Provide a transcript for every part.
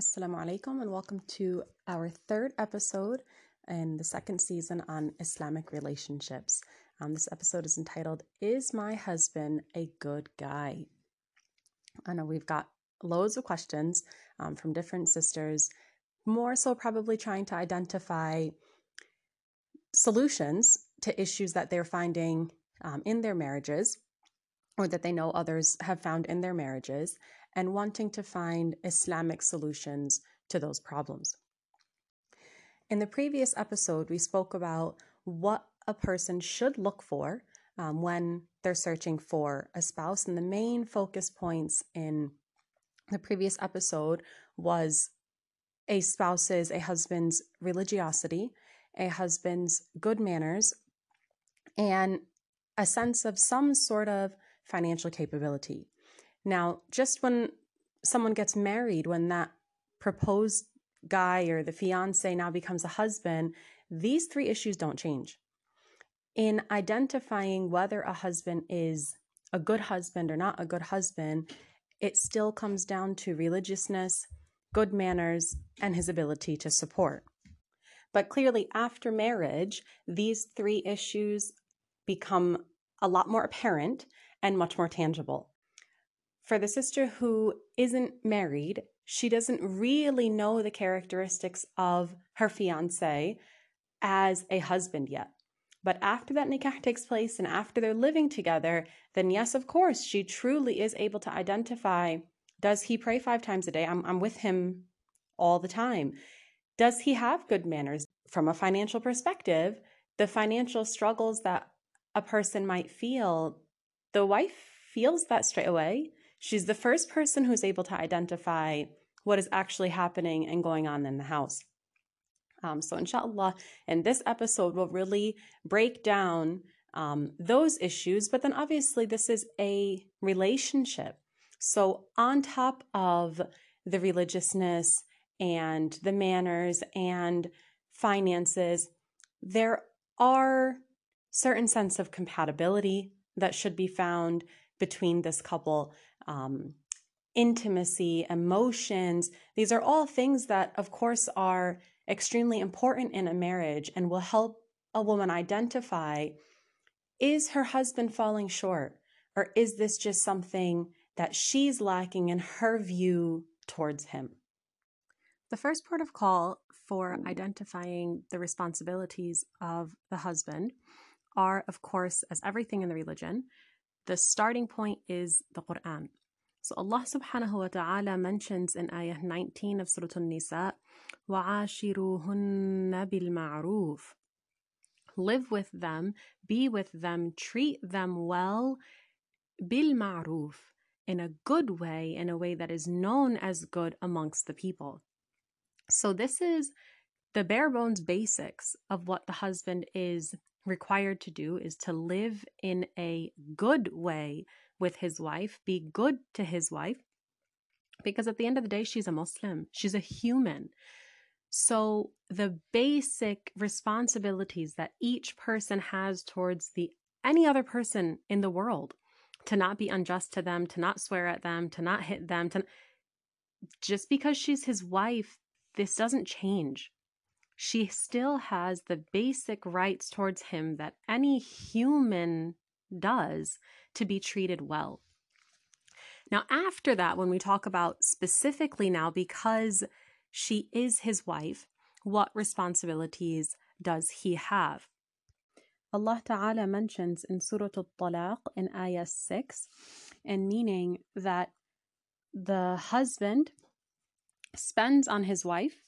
Assalamu alaikum and welcome to our third episode in the second season on Islamic relationships. Um, this episode is entitled Is My Husband a Good Guy? I know we've got loads of questions um, from different sisters, more so probably trying to identify solutions to issues that they're finding um, in their marriages or that they know others have found in their marriages and wanting to find Islamic solutions to those problems. In the previous episode, we spoke about what a person should look for um, when they're searching for a spouse. And the main focus points in the previous episode was a spouse's, a husband's religiosity, a husband's good manners, and a sense of some sort of financial capability. Now, just when someone gets married, when that proposed guy or the fiance now becomes a husband, these three issues don't change. In identifying whether a husband is a good husband or not a good husband, it still comes down to religiousness, good manners, and his ability to support. But clearly, after marriage, these three issues become a lot more apparent and much more tangible. For the sister who isn't married, she doesn't really know the characteristics of her fiance as a husband yet. But after that nikah takes place and after they're living together, then yes, of course, she truly is able to identify does he pray five times a day? I'm, I'm with him all the time. Does he have good manners? From a financial perspective, the financial struggles that a person might feel, the wife feels that straight away. She's the first person who's able to identify what is actually happening and going on in the house. Um, so, inshallah, in this episode, we'll really break down um, those issues. But then, obviously, this is a relationship. So, on top of the religiousness and the manners and finances, there are certain sense of compatibility that should be found between this couple um, intimacy, emotions. These are all things that, of course, are extremely important in a marriage and will help a woman identify is her husband falling short? Or is this just something that she's lacking in her view towards him? The first port of call for identifying the responsibilities of the husband are, of course, as everything in the religion, the starting point is the Quran. So Allah subhanahu wa ta'ala mentions in ayah 19 of Surah An-Nisa, وَعَاشِرُوهُنَّ بِالْمَعْرُوفِ Live with them, be with them, treat them well, بِالْمَعْرُوفِ in a good way, in a way that is known as good amongst the people. So this is the bare bones basics of what the husband is required to do is to live in a good way with his wife, be good to his wife, because at the end of the day, she's a Muslim, she's a human. So, the basic responsibilities that each person has towards the any other person in the world to not be unjust to them, to not swear at them, to not hit them, to just because she's his wife, this doesn't change she still has the basic rights towards him that any human does to be treated well. Now, after that, when we talk about specifically now, because she is his wife, what responsibilities does he have? Allah Ta'ala mentions in Surah Al-Talaq in Ayah 6, and meaning that the husband spends on his wife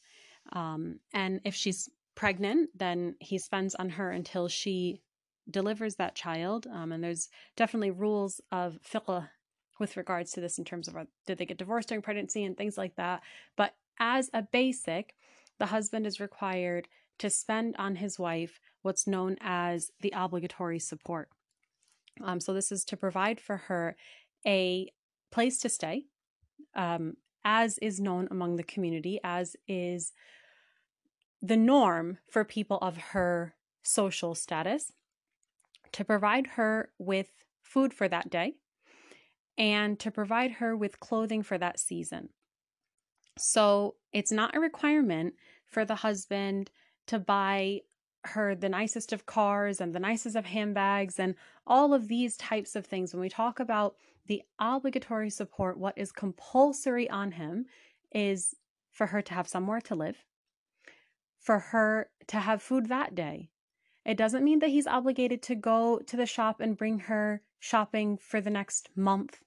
um, and if she's pregnant, then he spends on her until she delivers that child. Um, and there's definitely rules of fiqh with regards to this in terms of uh, did they get divorced during pregnancy and things like that. But as a basic, the husband is required to spend on his wife what's known as the obligatory support. Um, so this is to provide for her a place to stay, um, as is known among the community, as is the norm for people of her social status, to provide her with food for that day, and to provide her with clothing for that season. So it's not a requirement for the husband to buy her the nicest of cars and the nicest of handbags and all of these types of things. When we talk about the obligatory support, what is compulsory on him is for her to have somewhere to live, for her to have food that day. It doesn't mean that he's obligated to go to the shop and bring her shopping for the next month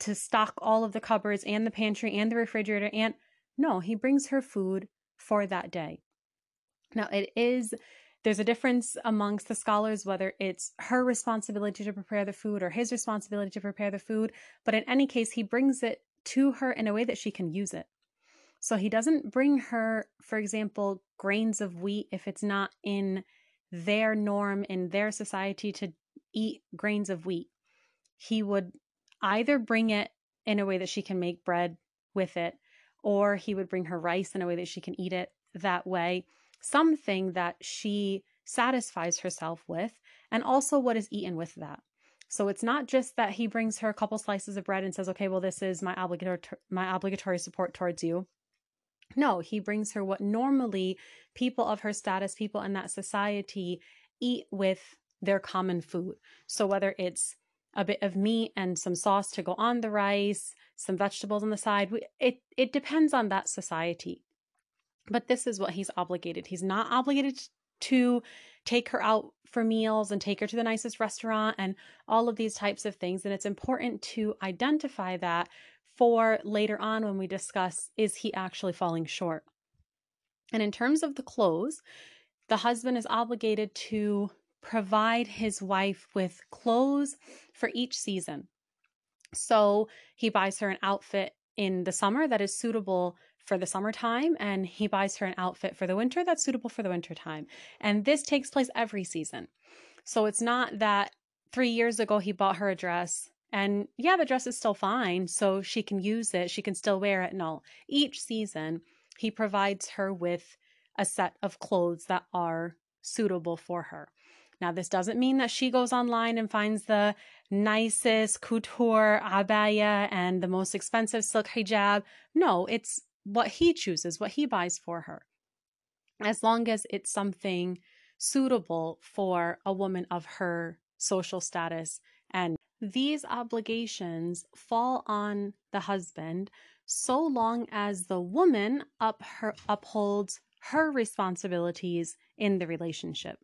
to stock all of the cupboards and the pantry and the refrigerator and no, he brings her food for that day. Now, it is there's a difference amongst the scholars whether it's her responsibility to prepare the food or his responsibility to prepare the food, but in any case, he brings it to her in a way that she can use it. So he doesn't bring her, for example, grains of wheat if it's not in their norm, in their society to eat grains of wheat. He would either bring it in a way that she can make bread with it, or he would bring her rice in a way that she can eat it that way. Something that she satisfies herself with, and also what is eaten with that. So it's not just that he brings her a couple slices of bread and says, "Okay, well this is my obligatory my obligatory support towards you." No, he brings her what normally people of her status, people in that society eat with their common food. So whether it's a bit of meat and some sauce to go on the rice, some vegetables on the side, it it depends on that society. But this is what he's obligated. He's not obligated to take her out for meals and take her to the nicest restaurant and all of these types of things. And it's important to identify that for later on when we discuss is he actually falling short? And in terms of the clothes, the husband is obligated to provide his wife with clothes for each season. So he buys her an outfit in the summer that is suitable for the summertime, and he buys her an outfit for the winter that's suitable for the wintertime. And this takes place every season. So it's not that three years ago he bought her a dress and yeah, the dress is still fine, so she can use it, she can still wear it. and all. each season, he provides her with a set of clothes that are suitable for her. Now, this doesn't mean that she goes online and finds the nicest couture abaya and the most expensive silk hijab. No, it's what he chooses, what he buys for her. As long as it's something suitable for a woman of her social status and these obligations fall on the husband so long as the woman up her, upholds her responsibilities in the relationship.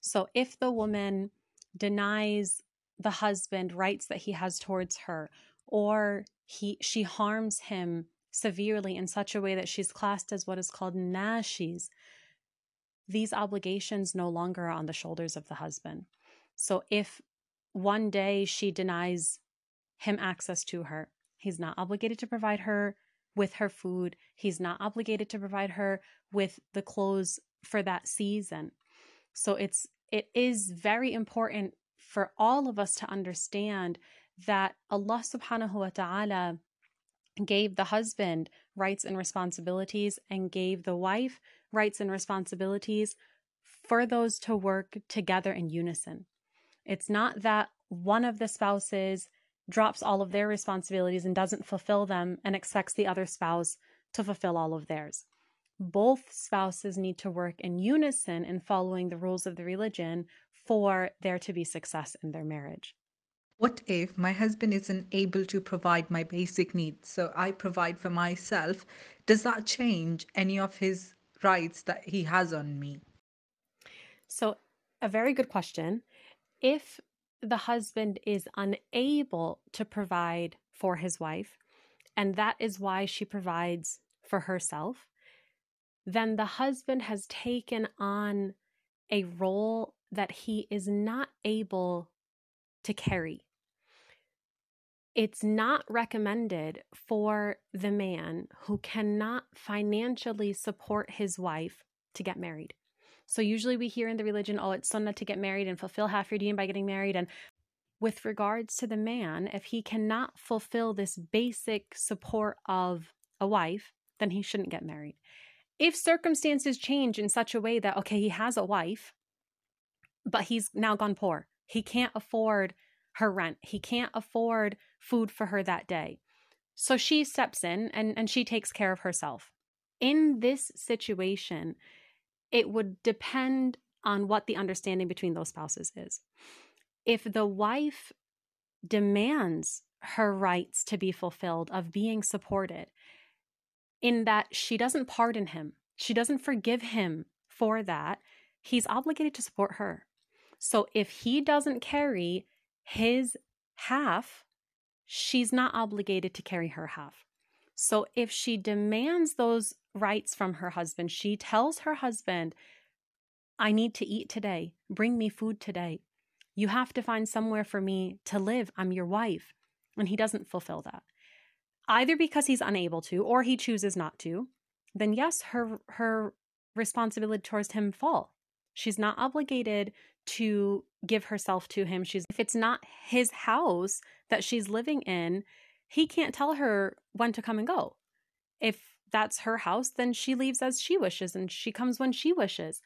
So if the woman denies the husband rights that he has towards her or he she harms him severely in such a way that she's classed as what is called nashiz these obligations no longer are on the shoulders of the husband so if one day she denies him access to her. He's not obligated to provide her with her food. He's not obligated to provide her with the clothes for that season. So it's it is very important for all of us to understand that Allah subhanahu wa ta'ala gave the husband rights and responsibilities and gave the wife rights and responsibilities for those to work together in unison. It's not that one of the spouses drops all of their responsibilities and doesn't fulfill them and expects the other spouse to fulfill all of theirs. Both spouses need to work in unison in following the rules of the religion for there to be success in their marriage. What if my husband isn't able to provide my basic needs? So I provide for myself. Does that change any of his rights that he has on me? So, a very good question if the husband is unable to provide for his wife, and that is why she provides for herself, then the husband has taken on a role that he is not able to carry. It's not recommended for the man who cannot financially support his wife to get married. So usually we hear in the religion, oh, it's sunnah to get married and fulfill half your deen by getting married. And with regards to the man, if he cannot fulfill this basic support of a wife, then he shouldn't get married. If circumstances change in such a way that, okay, he has a wife, but he's now gone poor, he can't afford her rent, he can't afford food for her that day. So she steps in and, and she takes care of herself. In this situation, it would depend on what the understanding between those spouses is. If the wife demands her rights to be fulfilled, of being supported, in that she doesn't pardon him, she doesn't forgive him for that, he's obligated to support her. So if he doesn't carry his half, she's not obligated to carry her half. So if she demands those rights from her husband, she tells her husband, I need to eat today. Bring me food today. You have to find somewhere for me to live. I'm your wife. And he doesn't fulfill that. Either because he's unable to or he chooses not to, then yes, her her responsibility towards him fall. She's not obligated to give herself to him. She's if it's not his house that she's living in, he can't tell her when to come and go. If that's her house, then she leaves as she wishes and she comes when she wishes.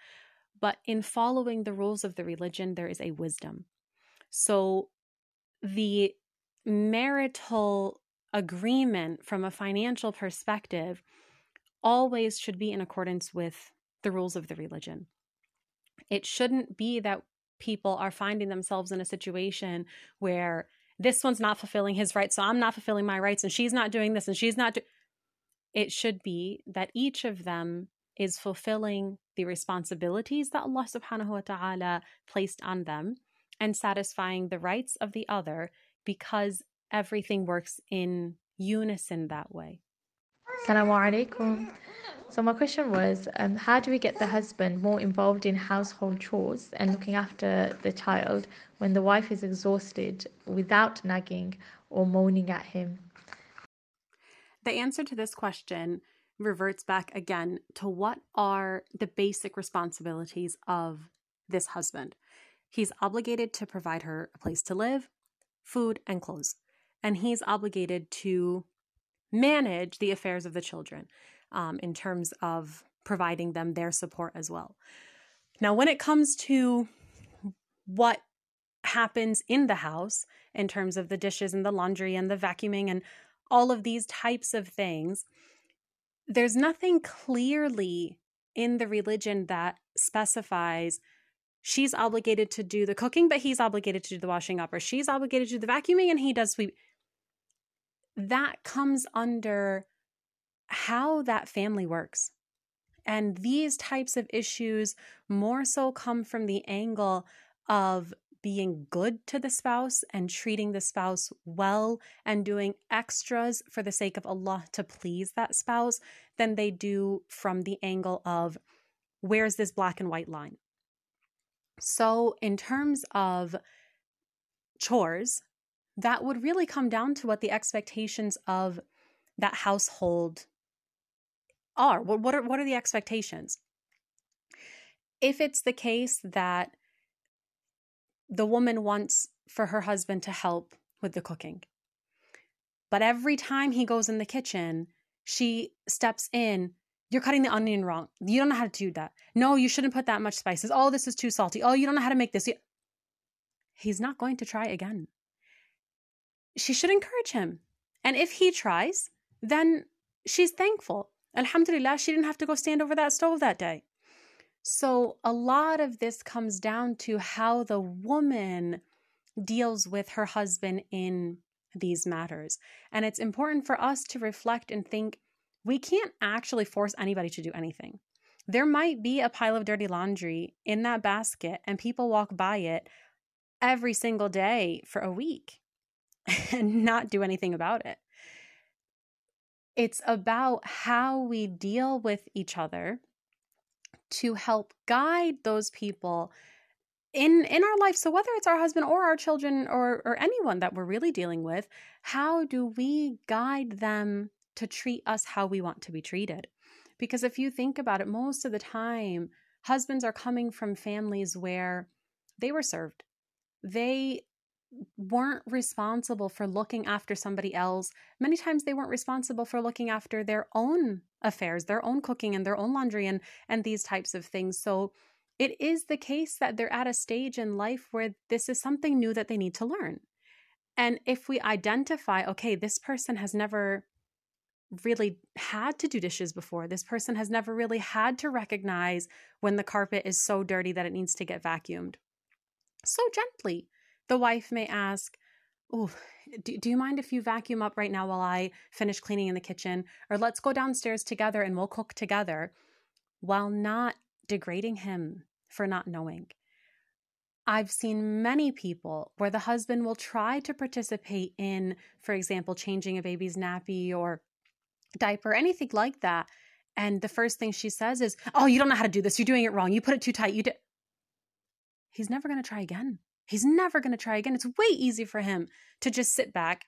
But in following the rules of the religion, there is a wisdom. So the marital agreement from a financial perspective always should be in accordance with the rules of the religion. It shouldn't be that people are finding themselves in a situation where this one's not fulfilling his rights, so I'm not fulfilling my rights, and she's not doing this, and she's not. Do- it should be that each of them is fulfilling the responsibilities that Allah subhanahu wa ta'ala placed on them and satisfying the rights of the other because everything works in unison that way. Assalamu alaikum. So my question was, um, how do we get the husband more involved in household chores and looking after the child when the wife is exhausted without nagging or moaning at him? The answer to this question reverts back again to what are the basic responsibilities of this husband. He's obligated to provide her a place to live, food, and clothes. And he's obligated to manage the affairs of the children um, in terms of providing them their support as well. Now, when it comes to what happens in the house in terms of the dishes and the laundry and the vacuuming and all of these types of things, there's nothing clearly in the religion that specifies she's obligated to do the cooking, but he's obligated to do the washing up, or she's obligated to do the vacuuming and he does sweep. That comes under how that family works. And these types of issues more so come from the angle of being good to the spouse and treating the spouse well and doing extras for the sake of Allah to please that spouse than they do from the angle of where's this black and white line. So, in terms of chores, that would really come down to what the expectations of that household are. What, what are what are the expectations? If it's the case that the woman wants for her husband to help with the cooking. But every time he goes in the kitchen, she steps in. You're cutting the onion wrong. You don't know how to do that. No, you shouldn't put that much spices. Oh, this is too salty. Oh, you don't know how to make this. He's not going to try again. She should encourage him. And if he tries, then she's thankful. Alhamdulillah, she didn't have to go stand over that stove that day. So, a lot of this comes down to how the woman deals with her husband in these matters. And it's important for us to reflect and think we can't actually force anybody to do anything. There might be a pile of dirty laundry in that basket, and people walk by it every single day for a week and not do anything about it. It's about how we deal with each other to help guide those people in in our life. So whether it's our husband or our children or or anyone that we're really dealing with how do we guide them to treat us how we want to be treated? Because if you think about it most of the time husbands are coming from families where they were served. They weren't responsible for looking after somebody else. Many times they weren't responsible for looking after their own affairs, their own cooking and their own laundry and and these types of things. So it is the case that they're at a stage in life where this is something new that they need to learn. And if we identify, okay, this person has never really had to do dishes before, this person has never really had to recognize when the carpet is so dirty that it needs to get vacuumed. So gently, the wife may ask, Oh, do, do you mind if you vacuum up right now while I finish cleaning in the kitchen? Or let's go downstairs together and we'll cook together while not degrading him for not knowing. I've seen many people where the husband will try to participate in, for example, changing a baby's nappy or diaper, anything like that. And the first thing she says is, Oh, you don't know how to do this. You're doing it wrong. You put it too tight. You did. He's never going to try again. He's never going to try again. It's way easy for him to just sit back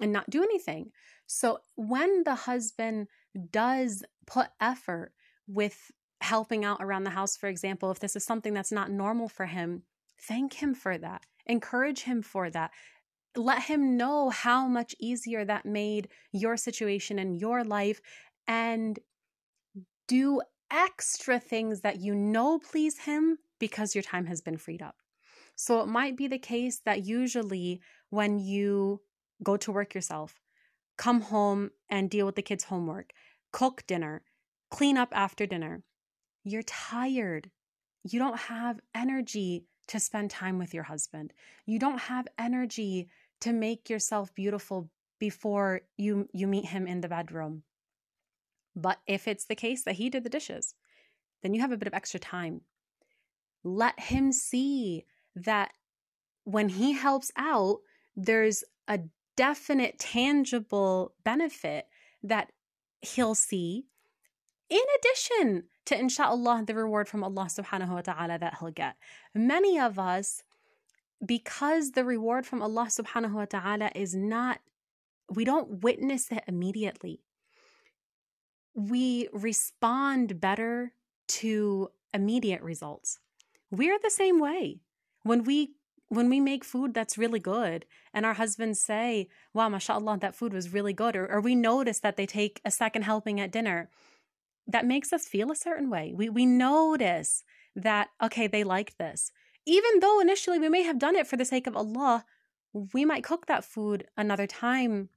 and not do anything. So when the husband does put effort with helping out around the house, for example, if this is something that's not normal for him, Thank him for that. Encourage him for that. Let him know how much easier that made your situation and your life and do extra things that you know please him because your time has been freed up. So it might be the case that usually when you go to work yourself, come home and deal with the kids' homework, cook dinner, clean up after dinner, you're tired. You don't have energy to spend time with your husband. You don't have energy to make yourself beautiful before you you meet him in the bedroom. But if it's the case that he did the dishes, then you have a bit of extra time. Let him see that when he helps out, there's a definite tangible benefit that he'll see in addition to inshallah the reward from Allah subhanahu wa ta'ala that he'll get. Many of us, because the reward from Allah subhanahu wa ta'ala is not, we don't witness it immediately. We respond better to immediate results. We're the same way. When we when we make food that's really good and our husbands say, wow, mashallah, that food was really good, or, or we notice that they take a second helping at dinner, that makes us feel a certain way. We we notice that okay, they like this. Even though initially we may have done it for the sake of Allah, we might cook that food another time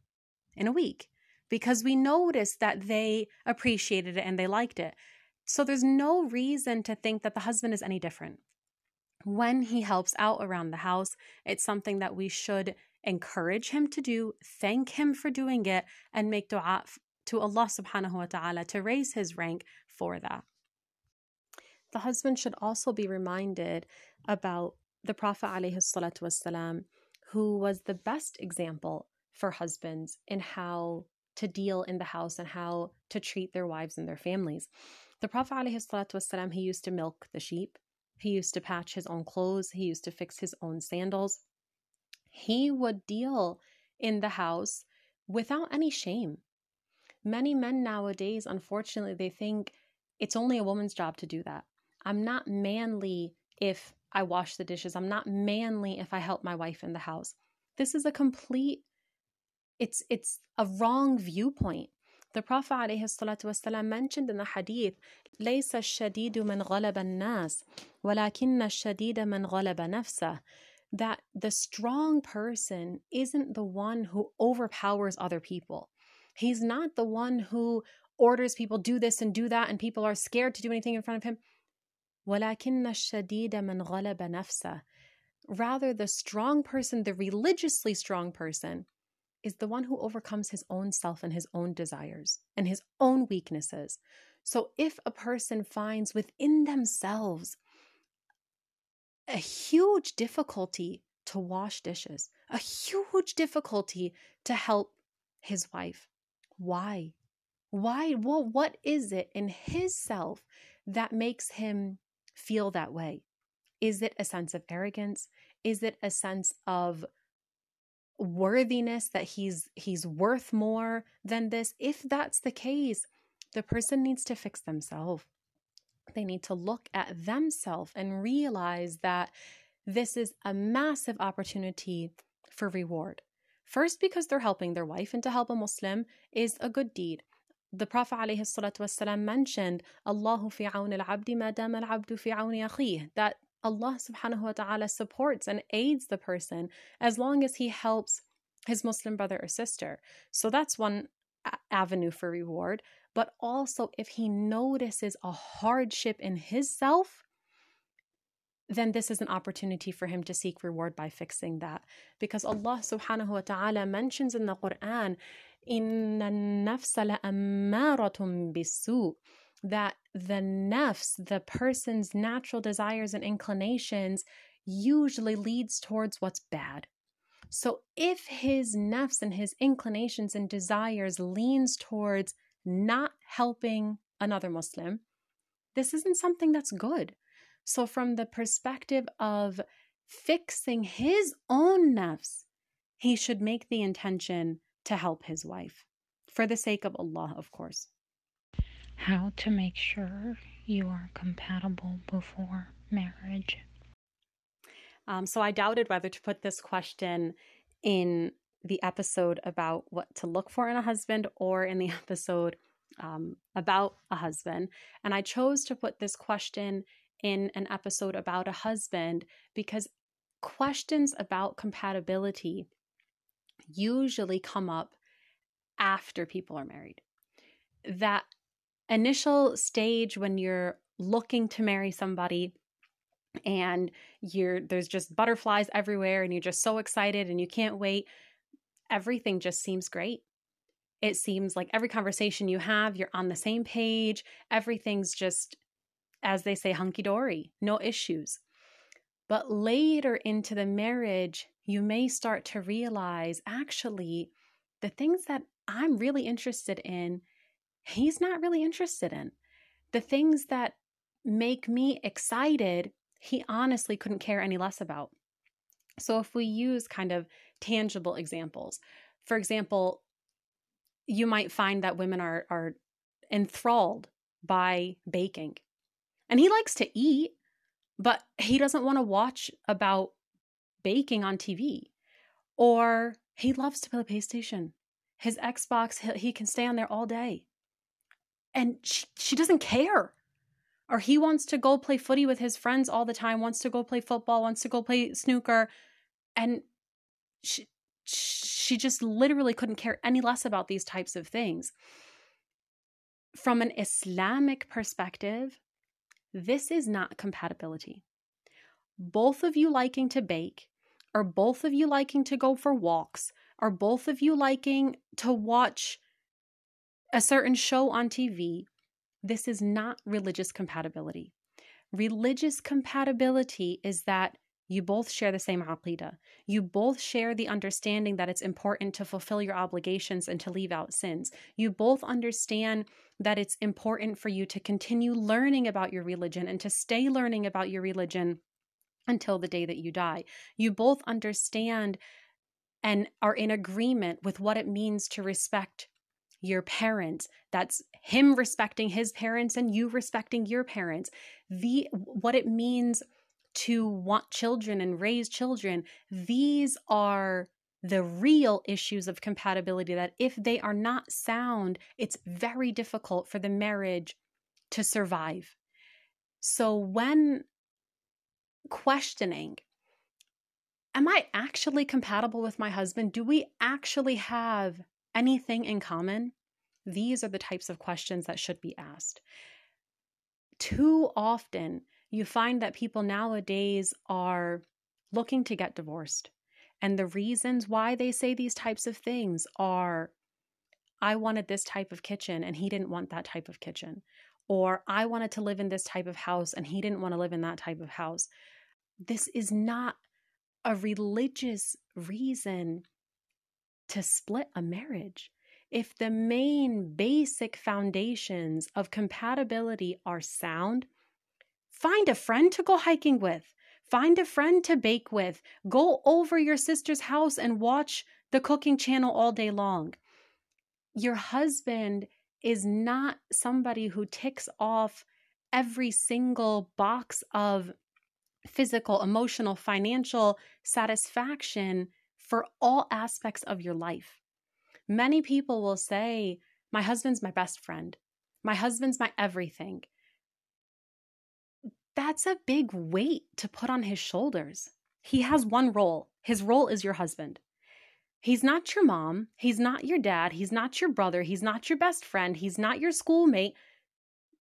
in a week because we noticed that they appreciated it and they liked it. So there's no reason to think that the husband is any different When he helps out around the house, it's something that we should encourage him to do, thank him for doing it, and make dua to Allah subhanahu wa ta'ala to raise his rank for that. The husband should also be reminded about the Prophet والسلام, who was the best example for husbands in how to deal in the house and how to treat their wives and their families. The Prophet والسلام, he used to milk the sheep, he used to patch his own clothes, he used to fix his own sandals. He would deal in the house without any shame many men nowadays, unfortunately, they think it's only a woman's job to do that. I'm not manly if I wash the dishes. I'm not manly if I help my wife in the house. This is a complete it's it's a wrong viewpoint. The Prophet ﷺ mentioned in the hadith, ليس الشديد من غلب الناس ولكن الشديد من غلب نفسه that the strong person isn't the one who overpowers other people. He's not the one who orders people do this and do that, and people are scared to do anything in front of him. Rather, the strong person, the religiously strong person, is the one who overcomes his own self and his own desires and his own weaknesses. So, if a person finds within themselves a huge difficulty to wash dishes, a huge difficulty to help his wife, why? Why? Well, what is it in his self that makes him feel that way? Is it a sense of arrogance? Is it a sense of worthiness that he's he's worth more than this? If that's the case, the person needs to fix themselves. They need to look at themselves and realize that this is a massive opportunity for reward. First, because they're helping their wife, and to help a Muslim is a good deed. The Prophet ﷺ mentioned, Allahu fi al-abdi ma al-abdu fi akhih, that Allah subhanahu wa ta'ala supports and aids the person as long as he helps his Muslim brother or sister. So that's one a- avenue for reward. But also, if he notices a hardship in his self, then this is an opportunity for him to seek reward by fixing that. Because Allah subhanahu wa ta'ala mentions in the Quran, إِنَّ النَّفْسَ لَأَمَّارَةٌ بِالسُّوءِ that the nafs, the person's natural desires and inclinations, usually leads towards what's bad. So if his nafs and his inclinations and desires leans towards not helping another Muslim, this isn't something that's good. So from the perspective of fixing his own nafs, he should make the intention to help his wife. For the sake of Allah, of course. How to make sure you are compatible before marriage. Um, so I doubted whether to put this question in the episode about what to look for in a husband or in the episode um, about a husband. And I chose to put this question in an episode about a husband because questions about compatibility usually come up after people are married. That initial stage when you're looking to marry somebody and you're there's just butterflies everywhere and you're just so excited and you can't wait everything just seems great. It seems like every conversation you have you're on the same page. Everything's just as they say hunky dory no issues. But later into the marriage you may start to realize actually the things that I'm really interested in he's not really interested in the things that make me excited he honestly couldn't care any less about. So, if we use kind of tangible examples, for example, you might find that women are, are enthralled by baking. And he likes to eat, but he doesn't want to watch about baking on TV. Or he loves to play PlayStation. His Xbox, he can stay on there all day. And she, she doesn't care or he wants to go play footy with his friends all the time, wants to go play football, wants to go play snooker. And she, she just literally couldn't care any less about these types of things. From an Islamic perspective, this is not compatibility. Both of you liking to bake, or both of you liking to go for walks, or both of you liking to watch a certain show on TV, this is not religious compatibility. Religious compatibility is that you both share the same aqidah. You both share the understanding that it's important to fulfill your obligations and to leave out sins. You both understand that it's important for you to continue learning about your religion and to stay learning about your religion until the day that you die. You both understand and are in agreement with what it means to respect your parents. That's him respecting his parents and you respecting your parents. The what it means to want children and raise children these are the real issues of compatibility that if they are not sound it's very difficult for the marriage to survive. So when questioning am i actually compatible with my husband? Do we actually have anything in common? These are the types of questions that should be asked. Too often, you find that people nowadays are looking to get divorced. And the reasons why they say these types of things are I wanted this type of kitchen and he didn't want that type of kitchen. Or I wanted to live in this type of house and he didn't want to live in that type of house. This is not a religious reason to split a marriage. If the main basic foundations of compatibility are sound, find a friend to go hiking with. Find a friend to bake with. Go over your sister's house and watch the cooking channel all day long. Your husband is not somebody who ticks off every single box of physical, emotional, financial satisfaction for all aspects of your life. Many people will say, My husband's my best friend. My husband's my everything. That's a big weight to put on his shoulders. He has one role. His role is your husband. He's not your mom. He's not your dad. He's not your brother. He's not your best friend. He's not your schoolmate.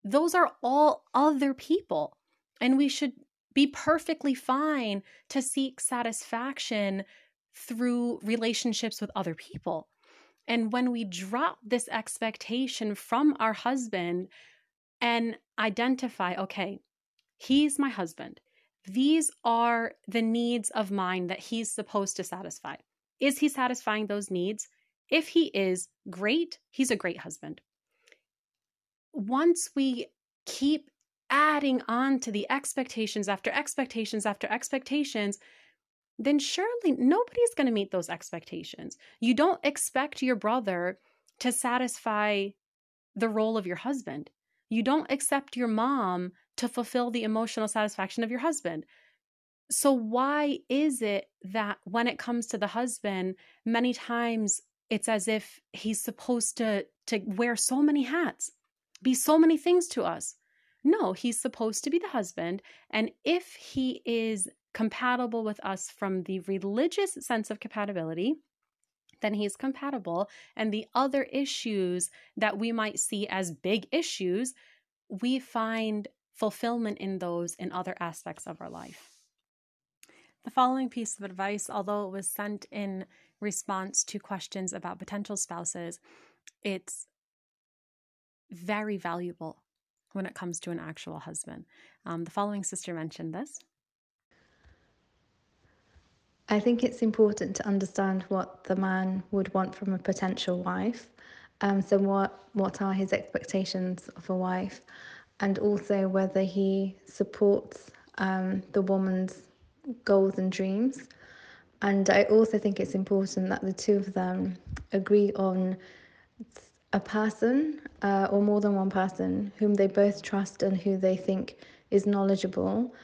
Those are all other people. And we should be perfectly fine to seek satisfaction through relationships with other people. And when we drop this expectation from our husband and identify, okay, he's my husband, these are the needs of mine that he's supposed to satisfy. Is he satisfying those needs? If he is, great, he's a great husband. Once we keep adding on to the expectations after expectations after expectations, then surely nobody's going to meet those expectations. You don't expect your brother to satisfy the role of your husband. You don't accept your mom to fulfill the emotional satisfaction of your husband. So, why is it that when it comes to the husband, many times it's as if he's supposed to, to wear so many hats, be so many things to us? No, he's supposed to be the husband. And if he is compatible with us from the religious sense of compatibility, then he's compatible. And the other issues that we might see as big issues, we find fulfillment in those in other aspects of our life. The following piece of advice, although it was sent in response to questions about potential spouses, it's very valuable when it comes to an actual husband. Um, the following sister mentioned this. I think it's important to understand what the man would want from a potential wife. Um, so, what what are his expectations of a wife, and also whether he supports um, the woman's goals and dreams. And I also think it's important that the two of them agree on a person uh, or more than one person whom they both trust and who they think is knowledgeable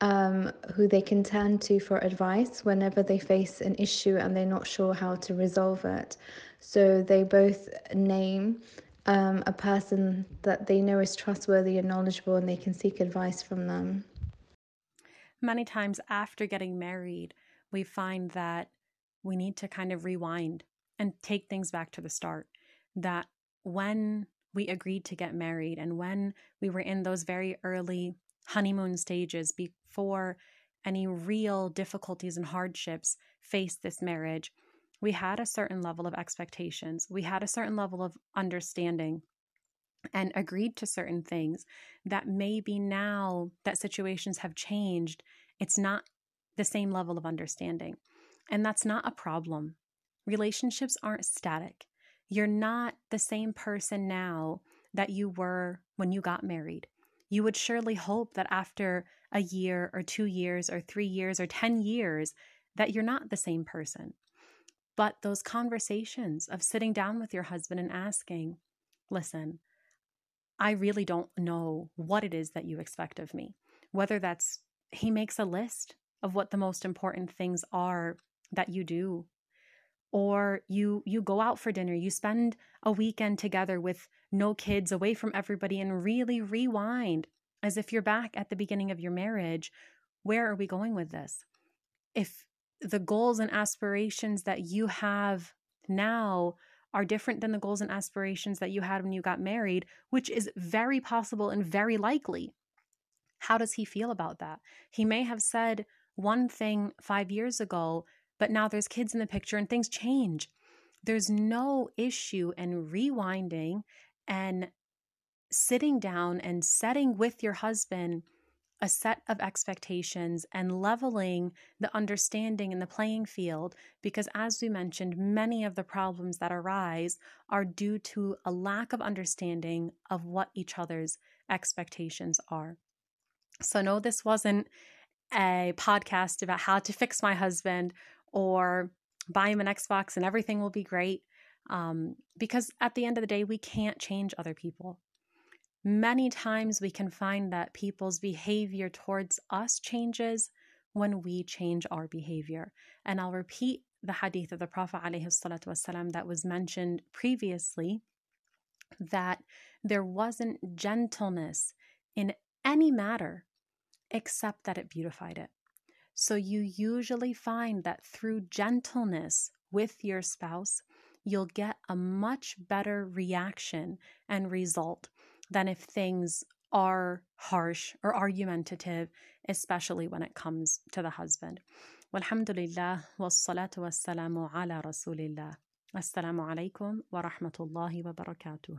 um, who they can turn to for advice whenever they face an issue and they're not sure how to resolve it. So they both name um, a person that they know is trustworthy and knowledgeable and they can seek advice from them. Many times after getting married, we find that we need to kind of rewind and take things back to the start. That when we agreed to get married and when we were in those very early honeymoon stages before any real difficulties and hardships faced this marriage, we had a certain level of expectations. We had a certain level of understanding and agreed to certain things that maybe now that situations have changed, it's not the same level of understanding. And that's not a problem. Relationships aren't static. You're not the same person now that you were when you got married you would surely hope that after a year or two years or three years or 10 years, that you're not the same person. But those conversations of sitting down with your husband and asking, listen, I really don't know what it is that you expect of me. Whether that's he makes a list of what the most important things are that you do or you you go out for dinner you spend a weekend together with no kids away from everybody and really rewind as if you're back at the beginning of your marriage where are we going with this? If the goals and aspirations that you have now are different than the goals and aspirations that you had when you got married which is very possible and very likely how does he feel about that? He may have said one thing 5 years ago but now there's kids in the picture and things change. There's no issue in rewinding and sitting down and setting with your husband a set of expectations and leveling the understanding in the playing field because, as we mentioned, many of the problems that arise are due to a lack of understanding of what each other's expectations are. So, no, this wasn't a podcast about how to fix my husband or buy him an Xbox and everything will be great. Um, because at the end of the day, we can't change other people. Many times we can find that people's behavior towards us changes when we change our behavior. And I'll repeat the hadith of the Prophet والسلام, that was mentioned previously that there wasn't gentleness in any matter except that it beautified it. So you usually find that through gentleness, with your spouse, you'll get a much better reaction and result than if things are harsh or argumentative, especially when it comes to the husband. Walhamdulillah, wassalatu wassalamu ala rasulillah. Assalamu alaikum wa rahmatullahi wa barakatuh.